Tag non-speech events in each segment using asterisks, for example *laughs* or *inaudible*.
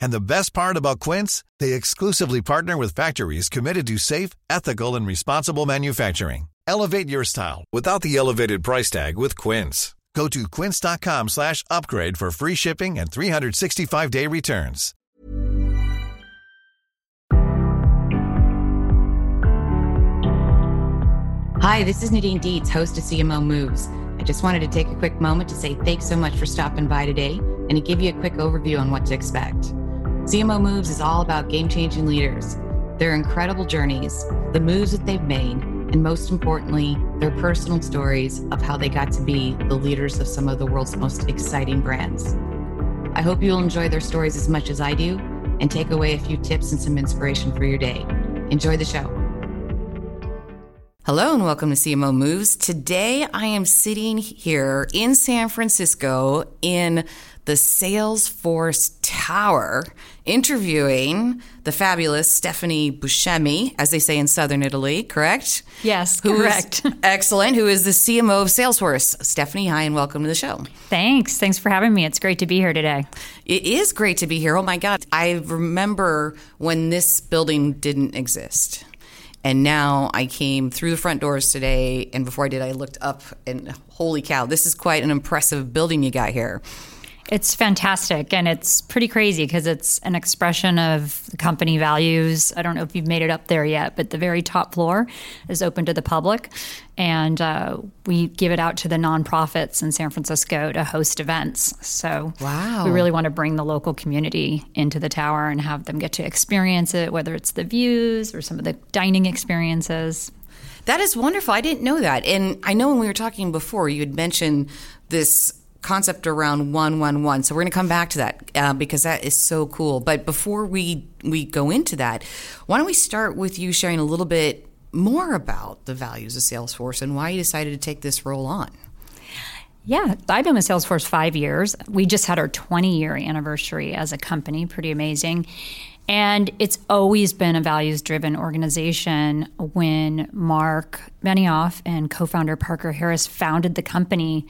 And the best part about Quince, they exclusively partner with factories committed to safe, ethical, and responsible manufacturing. Elevate your style without the elevated price tag with Quince. Go to quince.com slash upgrade for free shipping and 365-day returns. Hi, this is Nadine Dietz, host of CMO Moves. I just wanted to take a quick moment to say thanks so much for stopping by today and to give you a quick overview on what to expect. CMO Moves is all about game changing leaders, their incredible journeys, the moves that they've made, and most importantly, their personal stories of how they got to be the leaders of some of the world's most exciting brands. I hope you'll enjoy their stories as much as I do and take away a few tips and some inspiration for your day. Enjoy the show. Hello and welcome to CMO Moves. Today I am sitting here in San Francisco in the Salesforce Tower interviewing the fabulous Stephanie Buscemi, as they say in Southern Italy, correct? Yes, Who correct. *laughs* excellent. Who is the CMO of Salesforce? Stephanie, hi and welcome to the show. Thanks. Thanks for having me. It's great to be here today. It is great to be here. Oh my God. I remember when this building didn't exist. And now I came through the front doors today, and before I did, I looked up and holy cow, this is quite an impressive building you got here. It's fantastic and it's pretty crazy because it's an expression of the company values. I don't know if you've made it up there yet, but the very top floor is open to the public. And uh, we give it out to the nonprofits in San Francisco to host events. So Wow. we really want to bring the local community into the tower and have them get to experience it, whether it's the views or some of the dining experiences. That is wonderful. I didn't know that. And I know when we were talking before, you had mentioned this concept around 111. So we're going to come back to that uh, because that is so cool. But before we, we go into that, why don't we start with you sharing a little bit more about the values of Salesforce and why you decided to take this role on? Yeah, I've been with Salesforce five years. We just had our 20 year anniversary as a company, pretty amazing. And it's always been a values driven organization. When Marc Benioff and co founder Parker Harris founded the company,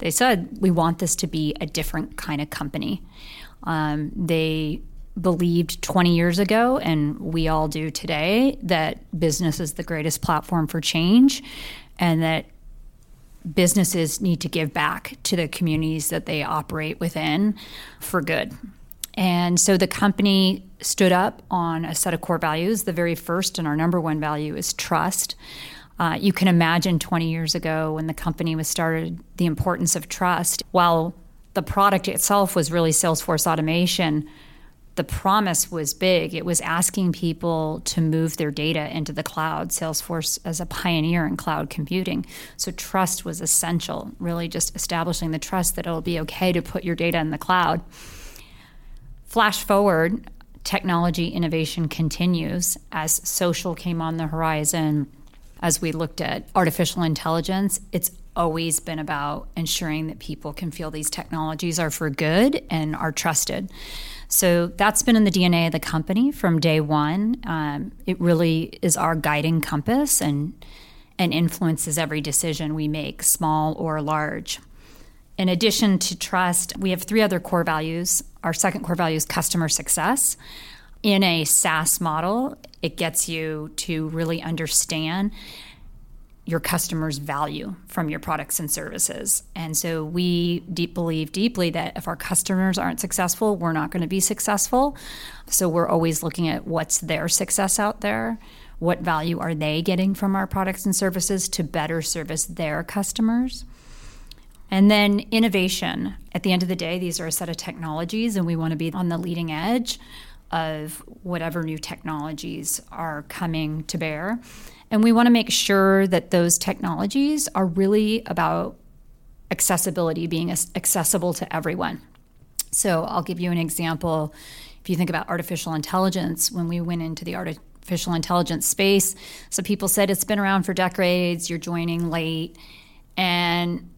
they said, We want this to be a different kind of company. Um, they believed 20 years ago, and we all do today, that business is the greatest platform for change and that businesses need to give back to the communities that they operate within for good. And so the company stood up on a set of core values. The very first and our number one value is trust. Uh, you can imagine 20 years ago when the company was started, the importance of trust. While the product itself was really Salesforce automation, the promise was big. It was asking people to move their data into the cloud, Salesforce as a pioneer in cloud computing. So, trust was essential, really just establishing the trust that it'll be okay to put your data in the cloud. Flash forward, technology innovation continues as social came on the horizon, as we looked at artificial intelligence. It's always been about ensuring that people can feel these technologies are for good and are trusted. So that's been in the DNA of the company from day one. Um, it really is our guiding compass and and influences every decision we make, small or large. In addition to trust, we have three other core values. Our second core value is customer success. In a SaaS model, it gets you to really understand your customers' value from your products and services. And so we deep believe deeply that if our customers aren't successful, we're not going to be successful. So we're always looking at what's their success out there. What value are they getting from our products and services to better service their customers? And then innovation. At the end of the day, these are a set of technologies, and we want to be on the leading edge of whatever new technologies are coming to bear. And we want to make sure that those technologies are really about accessibility, being accessible to everyone. So I'll give you an example. If you think about artificial intelligence, when we went into the artificial intelligence space, some people said it's been around for decades, you're joining late. And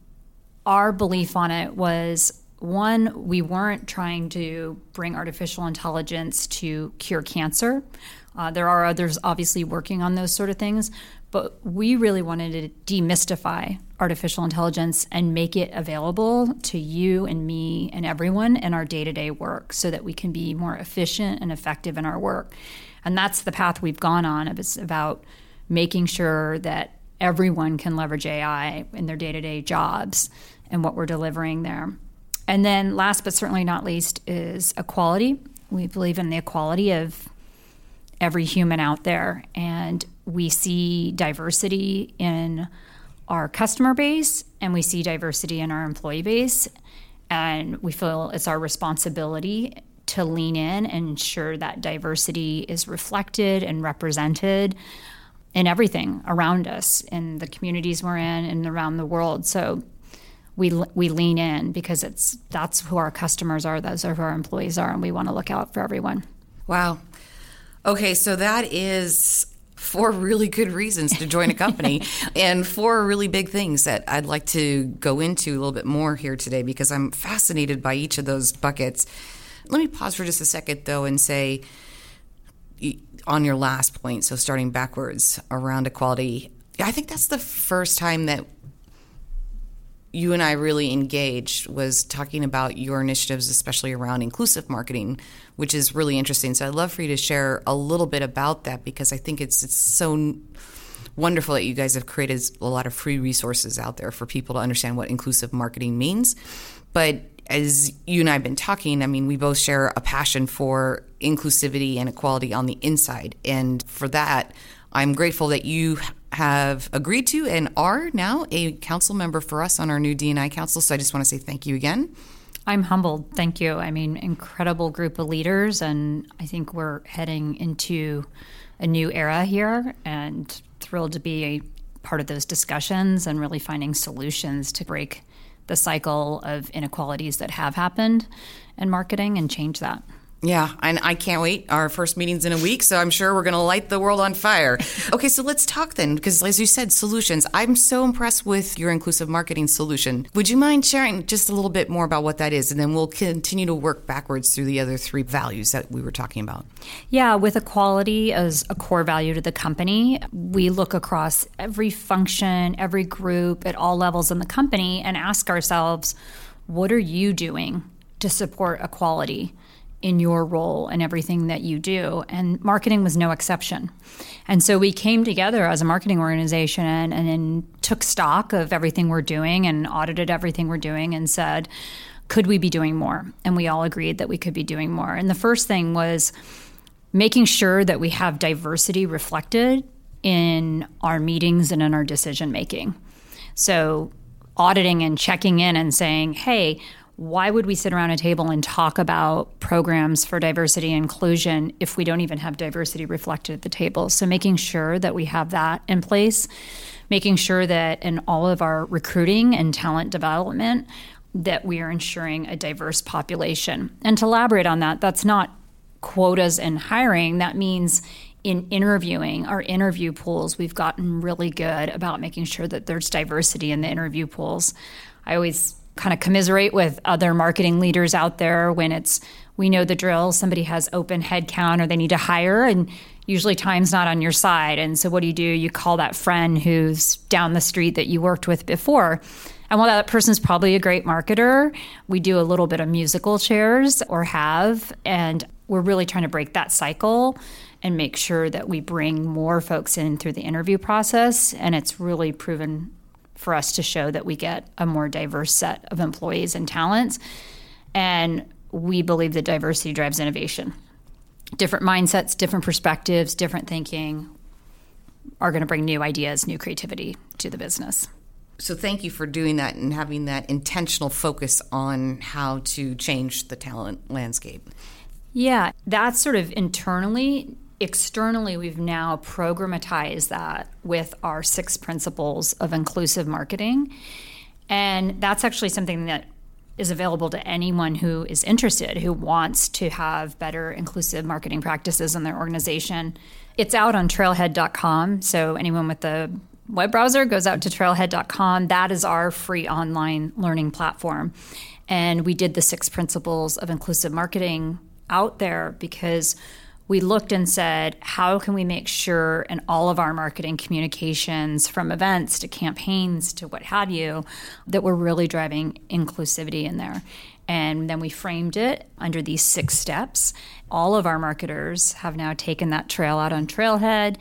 our belief on it was one, we weren't trying to bring artificial intelligence to cure cancer. Uh, there are others obviously working on those sort of things, but we really wanted to demystify artificial intelligence and make it available to you and me and everyone in our day to day work so that we can be more efficient and effective in our work. And that's the path we've gone on. It's about making sure that everyone can leverage AI in their day to day jobs and what we're delivering there. And then, last but certainly not least, is equality. We believe in the equality of every human out there. And we see diversity in our customer base and we see diversity in our employee base. And we feel it's our responsibility to lean in and ensure that diversity is reflected and represented in everything around us, in the communities we're in, and around the world. So we we lean in because it's that's who our customers are, those are who our employees are, and we want to look out for everyone. Wow. Okay, so that is four really good reasons to join a company *laughs* and four really big things that I'd like to go into a little bit more here today because I'm fascinated by each of those buckets. Let me pause for just a second though and say on your last point, so starting backwards around equality, I think that's the first time that you and I really engaged was talking about your initiatives, especially around inclusive marketing, which is really interesting. So I'd love for you to share a little bit about that because I think it's it's so wonderful that you guys have created a lot of free resources out there for people to understand what inclusive marketing means. But as you and I have been talking, I mean, we both share a passion for inclusivity and equality on the inside. And for that, I'm grateful that you have agreed to and are now a council member for us on our new DNI council. So I just want to say thank you again. I'm humbled. Thank you. I mean, incredible group of leaders, and I think we're heading into a new era here, and thrilled to be a part of those discussions and really finding solutions to break the cycle of inequalities that have happened in marketing and change that. Yeah, and I can't wait. Our first meeting's in a week, so I'm sure we're going to light the world on fire. *laughs* Okay, so let's talk then, because as you said, solutions. I'm so impressed with your inclusive marketing solution. Would you mind sharing just a little bit more about what that is? And then we'll continue to work backwards through the other three values that we were talking about. Yeah, with equality as a core value to the company, we look across every function, every group at all levels in the company and ask ourselves, what are you doing to support equality? In your role and everything that you do. And marketing was no exception. And so we came together as a marketing organization and, and then took stock of everything we're doing and audited everything we're doing and said, could we be doing more? And we all agreed that we could be doing more. And the first thing was making sure that we have diversity reflected in our meetings and in our decision making. So auditing and checking in and saying, hey, why would we sit around a table and talk about programs for diversity and inclusion if we don't even have diversity reflected at the table? So, making sure that we have that in place, making sure that in all of our recruiting and talent development, that we are ensuring a diverse population. And to elaborate on that, that's not quotas in hiring, that means in interviewing our interview pools, we've gotten really good about making sure that there's diversity in the interview pools. I always kind of commiserate with other marketing leaders out there when it's we know the drill somebody has open headcount or they need to hire and usually time's not on your side. And so what do you do? You call that friend who's down the street that you worked with before. And while that person's probably a great marketer we do a little bit of musical chairs or have and we're really trying to break that cycle and make sure that we bring more folks in through the interview process. And it's really proven for us to show that we get a more diverse set of employees and talents. And we believe that diversity drives innovation. Different mindsets, different perspectives, different thinking are going to bring new ideas, new creativity to the business. So thank you for doing that and having that intentional focus on how to change the talent landscape. Yeah, that's sort of internally. Externally, we've now programatized that with our six principles of inclusive marketing. And that's actually something that is available to anyone who is interested, who wants to have better inclusive marketing practices in their organization. It's out on trailhead.com. So anyone with the web browser goes out to trailhead.com. That is our free online learning platform. And we did the six principles of inclusive marketing out there because we looked and said, how can we make sure in all of our marketing communications, from events to campaigns to what have you, that we're really driving inclusivity in there? And then we framed it under these six steps. All of our marketers have now taken that trail out on Trailhead,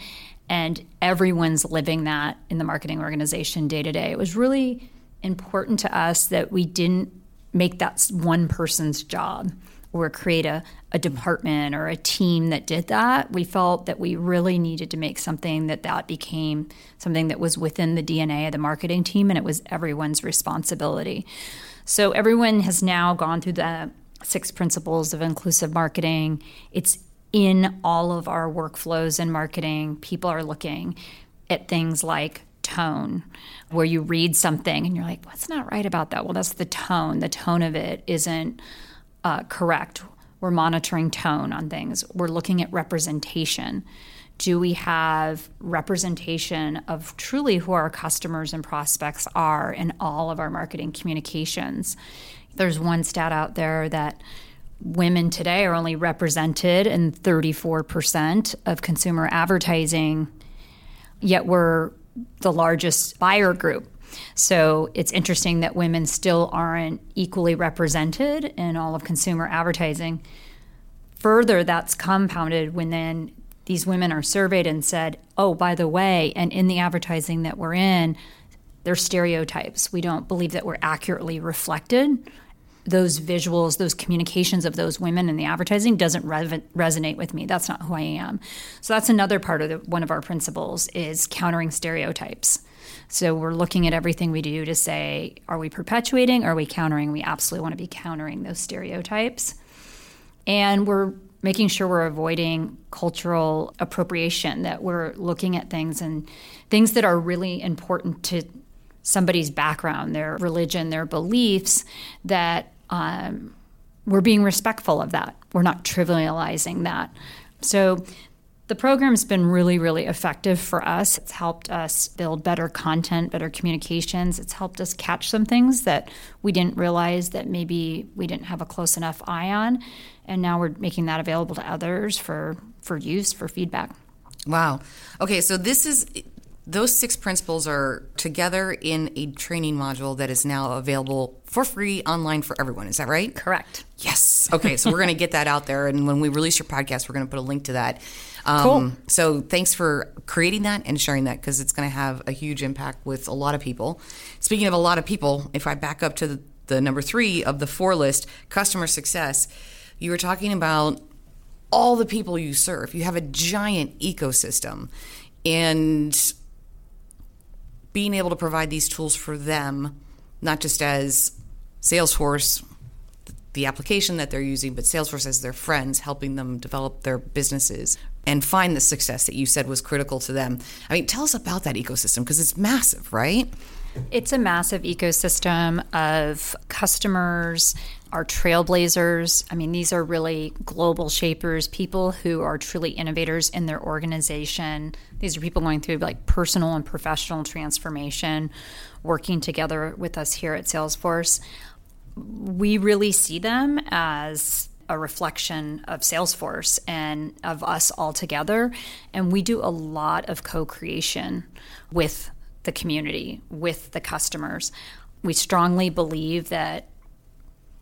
and everyone's living that in the marketing organization day to day. It was really important to us that we didn't make that one person's job or create a, a department or a team that did that. We felt that we really needed to make something that that became something that was within the DNA of the marketing team and it was everyone's responsibility. So everyone has now gone through the six principles of inclusive marketing. It's in all of our workflows in marketing. People are looking at things like tone, where you read something and you're like, what's not right about that? Well, that's the tone. The tone of it isn't uh, correct. We're monitoring tone on things. We're looking at representation. Do we have representation of truly who our customers and prospects are in all of our marketing communications? There's one stat out there that women today are only represented in 34% of consumer advertising, yet we're the largest buyer group. So it's interesting that women still aren't equally represented in all of consumer advertising. Further, that's compounded when then these women are surveyed and said, oh, by the way, and in the advertising that we're in, there's stereotypes. We don't believe that we're accurately reflected. Those visuals, those communications of those women in the advertising doesn't re- resonate with me. That's not who I am. So that's another part of the, one of our principles is countering stereotypes. So we're looking at everything we do to say, are we perpetuating? Are we countering? We absolutely want to be countering those stereotypes. And we're making sure we're avoiding cultural appropriation, that we're looking at things and things that are really important to somebody's background, their religion, their beliefs, that um, we're being respectful of that. We're not trivializing that. So the program's been really, really effective for us. It's helped us build better content, better communications. It's helped us catch some things that we didn't realize that maybe we didn't have a close enough eye on. And now we're making that available to others for, for use, for feedback. Wow. Okay, so this is those six principles are together in a training module that is now available for free online for everyone. Is that right? Correct. Yes. Okay, so we're going to get that out there. And when we release your podcast, we're going to put a link to that. Um, cool. So thanks for creating that and sharing that because it's going to have a huge impact with a lot of people. Speaking of a lot of people, if I back up to the, the number three of the four list, customer success, you were talking about all the people you serve. You have a giant ecosystem. And being able to provide these tools for them, not just as Salesforce, the application that they're using, but Salesforce as their friends, helping them develop their businesses and find the success that you said was critical to them. I mean, tell us about that ecosystem because it's massive, right? It's a massive ecosystem of customers, our trailblazers. I mean, these are really global shapers, people who are truly innovators in their organization. These are people going through like personal and professional transformation, working together with us here at Salesforce. We really see them as a reflection of Salesforce and of us all together. And we do a lot of co creation with the community, with the customers. We strongly believe that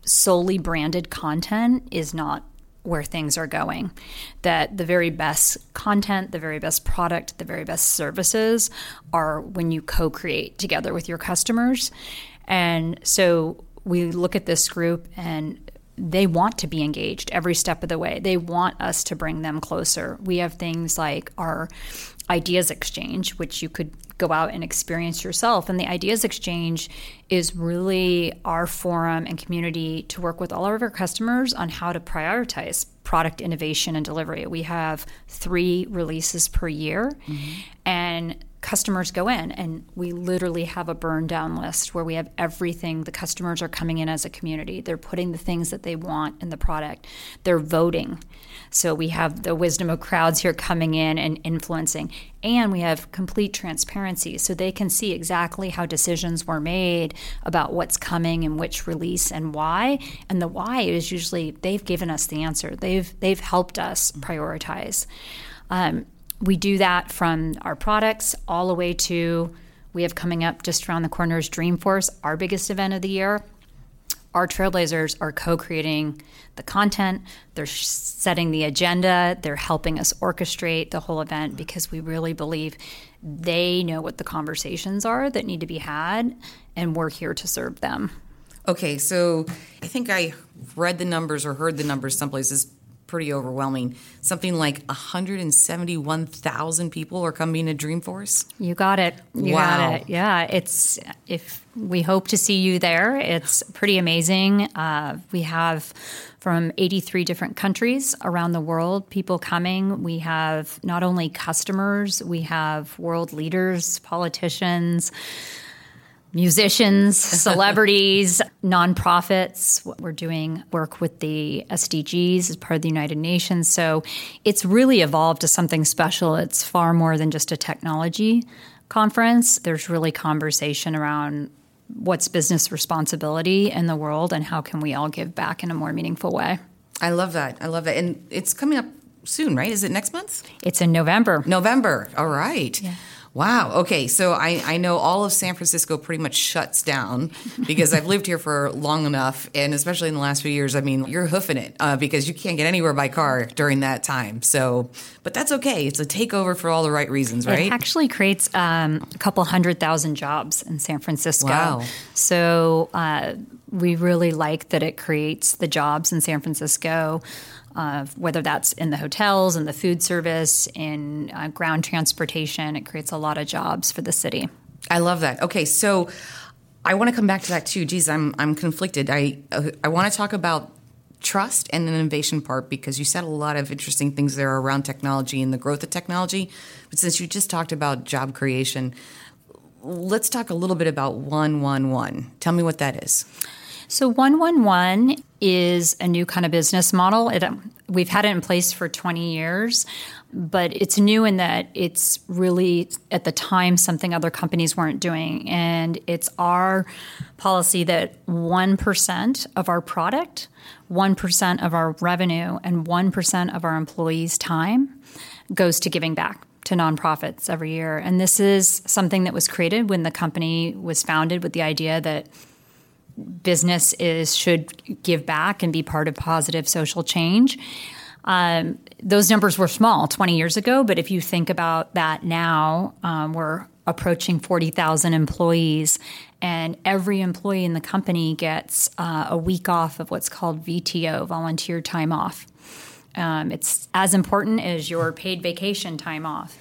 solely branded content is not where things are going. That the very best content, the very best product, the very best services are when you co create together with your customers. And so we look at this group and they want to be engaged every step of the way. They want us to bring them closer. We have things like our ideas exchange, which you could go out and experience yourself. And the ideas exchange is really our forum and community to work with all of our customers on how to prioritize product innovation and delivery. We have three releases per year, mm-hmm. and customers go in and we literally have a burn down list where we have everything. The customers are coming in as a community. They're putting the things that they want in the product. They're voting. So we have the wisdom of crowds here coming in and influencing. And we have complete transparency so they can see exactly how decisions were made about what's coming and which release and why. And the why is usually they've given us the answer. They've they've helped us prioritize. Um, we do that from our products all the way to we have coming up just around the corner is Dreamforce, our biggest event of the year. Our trailblazers are co creating the content, they're setting the agenda, they're helping us orchestrate the whole event because we really believe they know what the conversations are that need to be had, and we're here to serve them. Okay, so I think I read the numbers or heard the numbers someplace. Is pretty overwhelming. Something like 171,000 people are coming to Dreamforce. You got it. You wow. got it. Yeah, it's if we hope to see you there. It's pretty amazing. Uh, we have from 83 different countries around the world people coming. We have not only customers, we have world leaders, politicians musicians, *laughs* celebrities, nonprofits. What we're doing work with the SDGs as part of the United Nations. So it's really evolved to something special. It's far more than just a technology conference. There's really conversation around what's business responsibility in the world and how can we all give back in a more meaningful way. I love that. I love that. And it's coming up soon, right? Is it next month? It's in November. November. All right. Yeah. Wow. Okay. So I, I know all of San Francisco pretty much shuts down *laughs* because I've lived here for long enough. And especially in the last few years, I mean, you're hoofing it uh, because you can't get anywhere by car during that time. So, but that's okay. It's a takeover for all the right reasons, right? It actually creates um, a couple hundred thousand jobs in San Francisco. Wow. So uh, we really like that it creates the jobs in San Francisco uh, whether that's in the hotels, in the food service, in uh, ground transportation. It creates a lot of jobs for the city. I love that. Okay, so I want to come back to that too. Geez, I'm I'm conflicted. I uh, I want to talk about trust and the innovation part because you said a lot of interesting things there around technology and the growth of technology. But since you just talked about job creation, let's talk a little bit about 111. Tell me what that is. So 111 is a new kind of business model. It, um, we've had it in place for 20 years, but it's new in that it's really, at the time, something other companies weren't doing. And it's our policy that 1% of our product, 1% of our revenue, and 1% of our employees' time goes to giving back to nonprofits every year. And this is something that was created when the company was founded with the idea that business is should give back and be part of positive social change. Um, those numbers were small 20 years ago, but if you think about that now, um, we're approaching 40,000 employees, and every employee in the company gets uh, a week off of what's called VTO, volunteer time off. Um, it's as important as your paid vacation time off.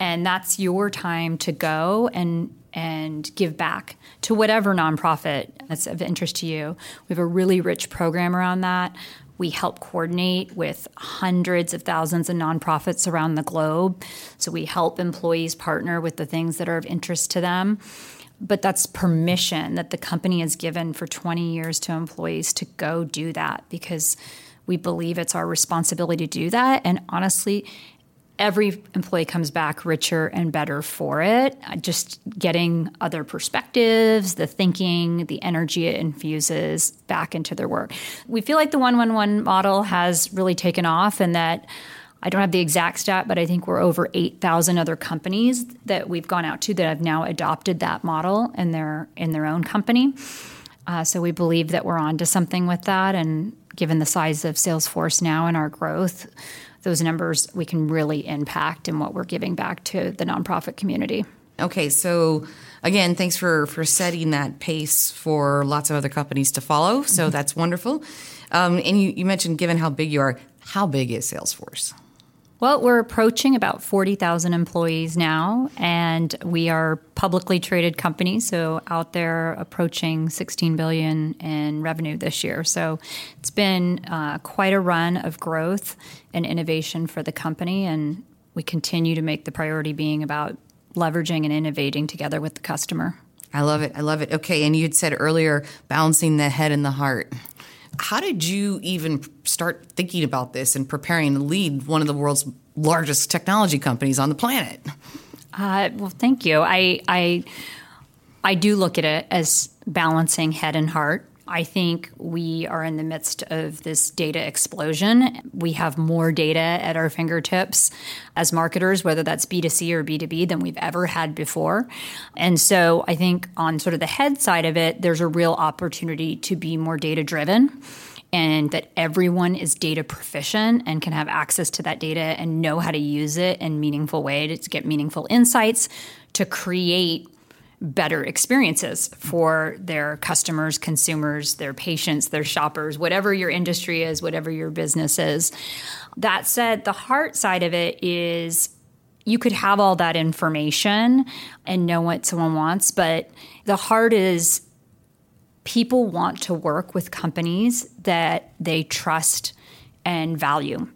And that's your time to go and and give back to whatever nonprofit that's of interest to you. We have a really rich program around that. We help coordinate with hundreds of thousands of nonprofits around the globe. So we help employees partner with the things that are of interest to them. But that's permission that the company has given for 20 years to employees to go do that because we believe it's our responsibility to do that. And honestly, every employee comes back richer and better for it. Just getting other perspectives, the thinking, the energy it infuses back into their work. We feel like the 111 model has really taken off and that I don't have the exact stat, but I think we're over 8,000 other companies that we've gone out to that have now adopted that model in their in their own company. Uh, so we believe that we're on to something with that, and given the size of Salesforce now and our growth, those numbers we can really impact in what we're giving back to the nonprofit community. Okay, so again, thanks for for setting that pace for lots of other companies to follow. So mm-hmm. that's wonderful. Um, and you, you mentioned, given how big you are, how big is Salesforce? Well, we're approaching about 40,000 employees now, and we are publicly traded company, so out there approaching 16 billion in revenue this year. So it's been uh, quite a run of growth and innovation for the company, and we continue to make the priority being about leveraging and innovating together with the customer. I love it. I love it. Okay, and you had said earlier balancing the head and the heart. How did you even start thinking about this and preparing to lead one of the world's largest technology companies on the planet? Uh, well, thank you. I, I, I do look at it as balancing head and heart. I think we are in the midst of this data explosion. We have more data at our fingertips as marketers, whether that's B2C or B2B, than we've ever had before. And so I think on sort of the head side of it, there's a real opportunity to be more data driven and that everyone is data proficient and can have access to that data and know how to use it in meaningful way to get meaningful insights to create better experiences for their customers, consumers, their patients, their shoppers, whatever your industry is, whatever your business is. That said, the heart side of it is you could have all that information and know what someone wants, but the heart is people want to work with companies that they trust and value.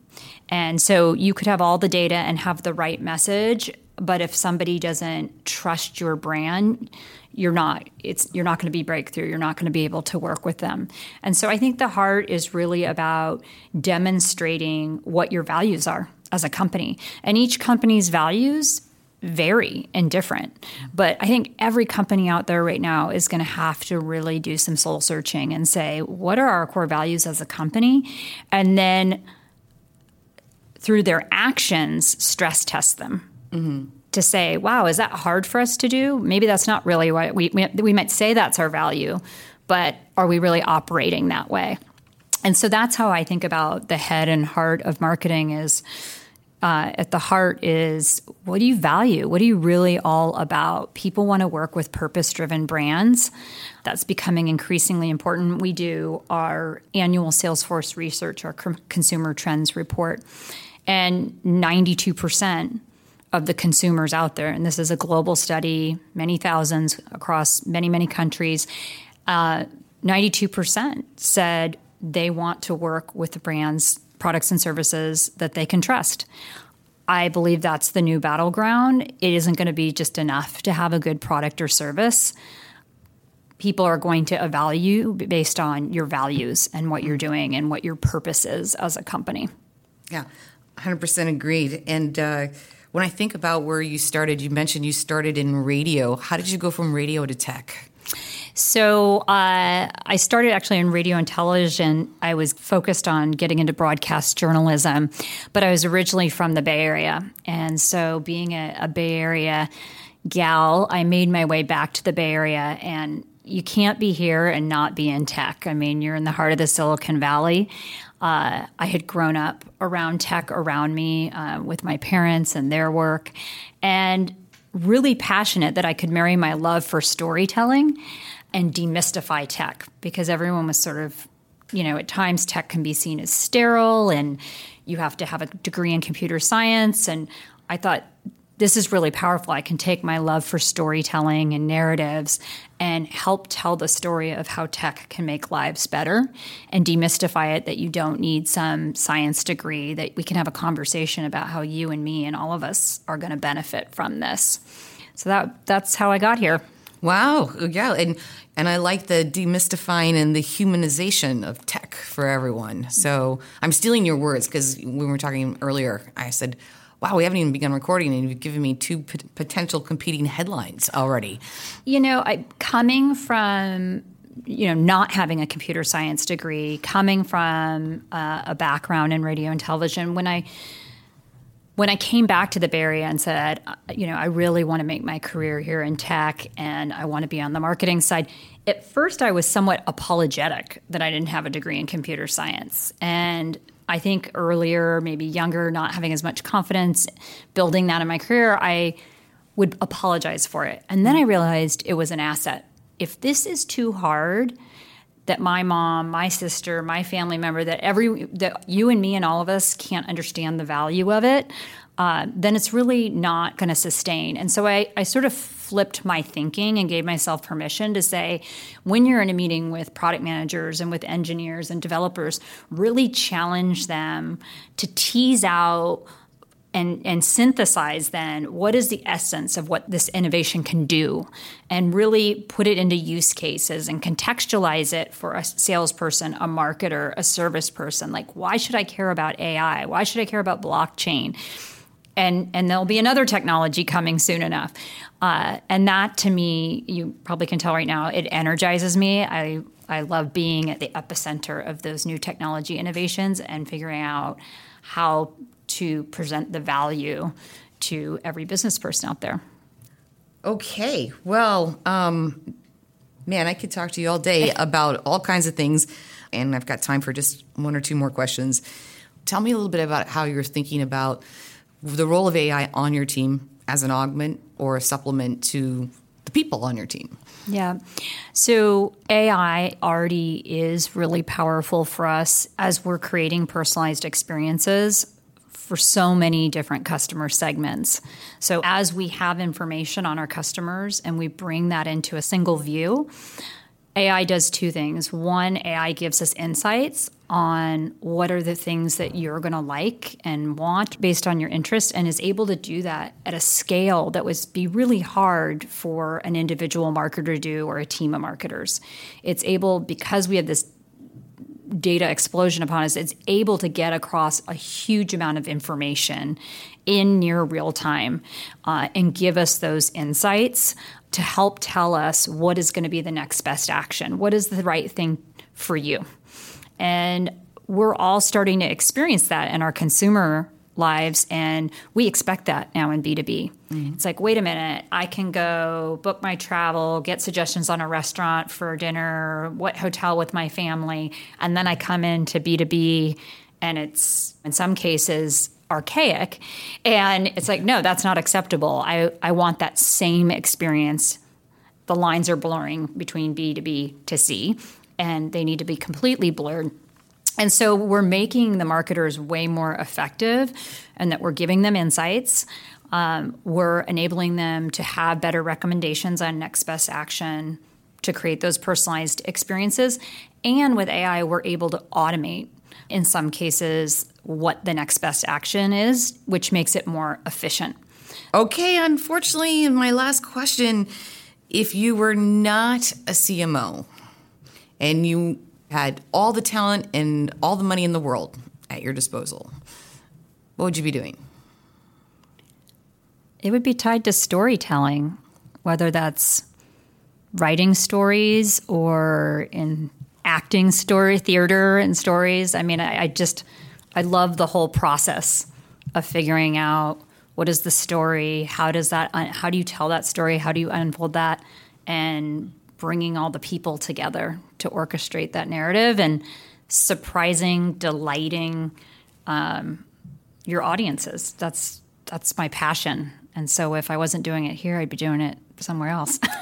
And so you could have all the data and have the right message but if somebody doesn't trust your brand you're not it's you're not going to be breakthrough. You're not going to be able to work with them. And so i think the heart is really about demonstrating what your values are as a company. And each company's values vary and different. But i think every company out there right now is going to have to really do some soul searching and say what are our core values as a company? And then through their actions stress test them mm-hmm. to say, wow, is that hard for us to do? Maybe that's not really what we, we, we might say that's our value, but are we really operating that way? And so that's how I think about the head and heart of marketing is uh, at the heart is what do you value? What are you really all about? People want to work with purpose driven brands. That's becoming increasingly important. We do our annual Salesforce research, our consumer trends report, and 92% of the consumers out there, and this is a global study, many thousands across many, many countries, uh, 92% said they want to work with the brands, products, and services that they can trust. I believe that's the new battleground. It isn't going to be just enough to have a good product or service. People are going to evaluate based on your values and what you're doing and what your purpose is as a company. Yeah, 100% agreed. And uh, when I think about where you started, you mentioned you started in radio. How did you go from radio to tech? So uh, I started actually in radio and television. I was focused on getting into broadcast journalism, but I was originally from the Bay Area. And so being a, a Bay Area gal, I made my way back to the Bay Area and you can't be here and not be in tech. I mean, you're in the heart of the Silicon Valley. Uh, I had grown up around tech around me uh, with my parents and their work, and really passionate that I could marry my love for storytelling and demystify tech because everyone was sort of, you know, at times tech can be seen as sterile and you have to have a degree in computer science. And I thought this is really powerful. I can take my love for storytelling and narratives and help tell the story of how tech can make lives better and demystify it that you don't need some science degree, that we can have a conversation about how you and me and all of us are going to benefit from this. So that that's how I got here. Wow. Yeah. And and I like the demystifying and the humanization of tech for everyone. So I'm stealing your words because when we were talking earlier, I said, wow, we haven't even begun recording, and you've given me two p- potential competing headlines already. You know, I, coming from you know not having a computer science degree, coming from uh, a background in radio and television, when I when I came back to the Bay Area and said, you know, I really want to make my career here in tech and I want to be on the marketing side, at first I was somewhat apologetic that I didn't have a degree in computer science. And I think earlier, maybe younger, not having as much confidence, building that in my career, I would apologize for it. And then I realized it was an asset. If this is too hard, that my mom, my sister, my family member, that every that you and me and all of us can't understand the value of it, uh, then it's really not going to sustain. And so I, I sort of flipped my thinking and gave myself permission to say, when you're in a meeting with product managers and with engineers and developers, really challenge them to tease out and, and synthesize then what is the essence of what this innovation can do and really put it into use cases and contextualize it for a salesperson, a marketer, a service person. Like, why should I care about AI? Why should I care about blockchain? And, and there'll be another technology coming soon enough. Uh, and that to me, you probably can tell right now, it energizes me. I, I love being at the epicenter of those new technology innovations and figuring out how to present the value to every business person out there. Okay. Well, um, man, I could talk to you all day about all kinds of things, and I've got time for just one or two more questions. Tell me a little bit about how you're thinking about the role of AI on your team as an augment or a supplement to the people on your team. Yeah. So AI already is really powerful for us as we're creating personalized experiences for so many different customer segments. So, as we have information on our customers and we bring that into a single view, AI does two things. One, AI gives us insights on what are the things that you're going to like and want based on your interest and is able to do that at a scale that would be really hard for an individual marketer to do or a team of marketers. It's able because we have this data explosion upon us, it's able to get across a huge amount of information in near real time uh, and give us those insights to help tell us what is going to be the next best action, what is the right thing for you. And we're all starting to experience that in our consumer lives and we expect that now in b2b mm-hmm. it's like wait a minute i can go book my travel get suggestions on a restaurant for dinner what hotel with my family and then i come into b2b and it's in some cases archaic. And it's like no that's not acceptable. I, I want that same experience. The lines are blurring between b to b to c and they need to be completely blurred and so we're making the marketers way more effective and that we're giving them insights. Um, we're enabling them to have better recommendations on next best action to create those personalized experiences. And with AI, we're able to automate in some cases what the next best action is, which makes it more efficient. Okay, unfortunately, my last question, if you were not a CMO and you had all the talent and all the money in the world at your disposal, what would you be doing? It would be tied to storytelling, whether that's writing stories or in acting story, theater and stories. I mean, I, I just, I love the whole process of figuring out what is the story, how does that, how do you tell that story, how do you unfold that, and bringing all the people together to orchestrate that narrative and surprising, delighting um, your audiences. That's that's my passion. And so if I wasn't doing it here, I'd be doing it somewhere else. *laughs*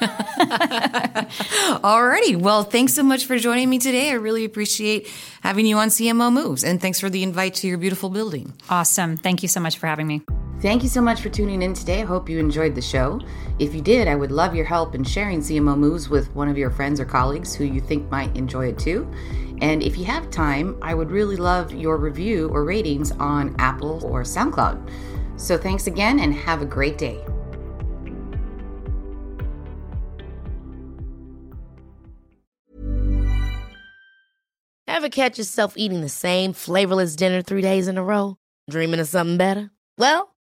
Alrighty. Well, thanks so much for joining me today. I really appreciate having you on CMO Moves. And thanks for the invite to your beautiful building. Awesome. Thank you so much for having me. Thank you so much for tuning in today. I hope you enjoyed the show. If you did, I would love your help in sharing CMO Moves with one of your friends or colleagues who you think might enjoy it too. And if you have time, I would really love your review or ratings on Apple or SoundCloud. So thanks again and have a great day. Ever catch yourself eating the same flavorless dinner three days in a row? Dreaming of something better? Well,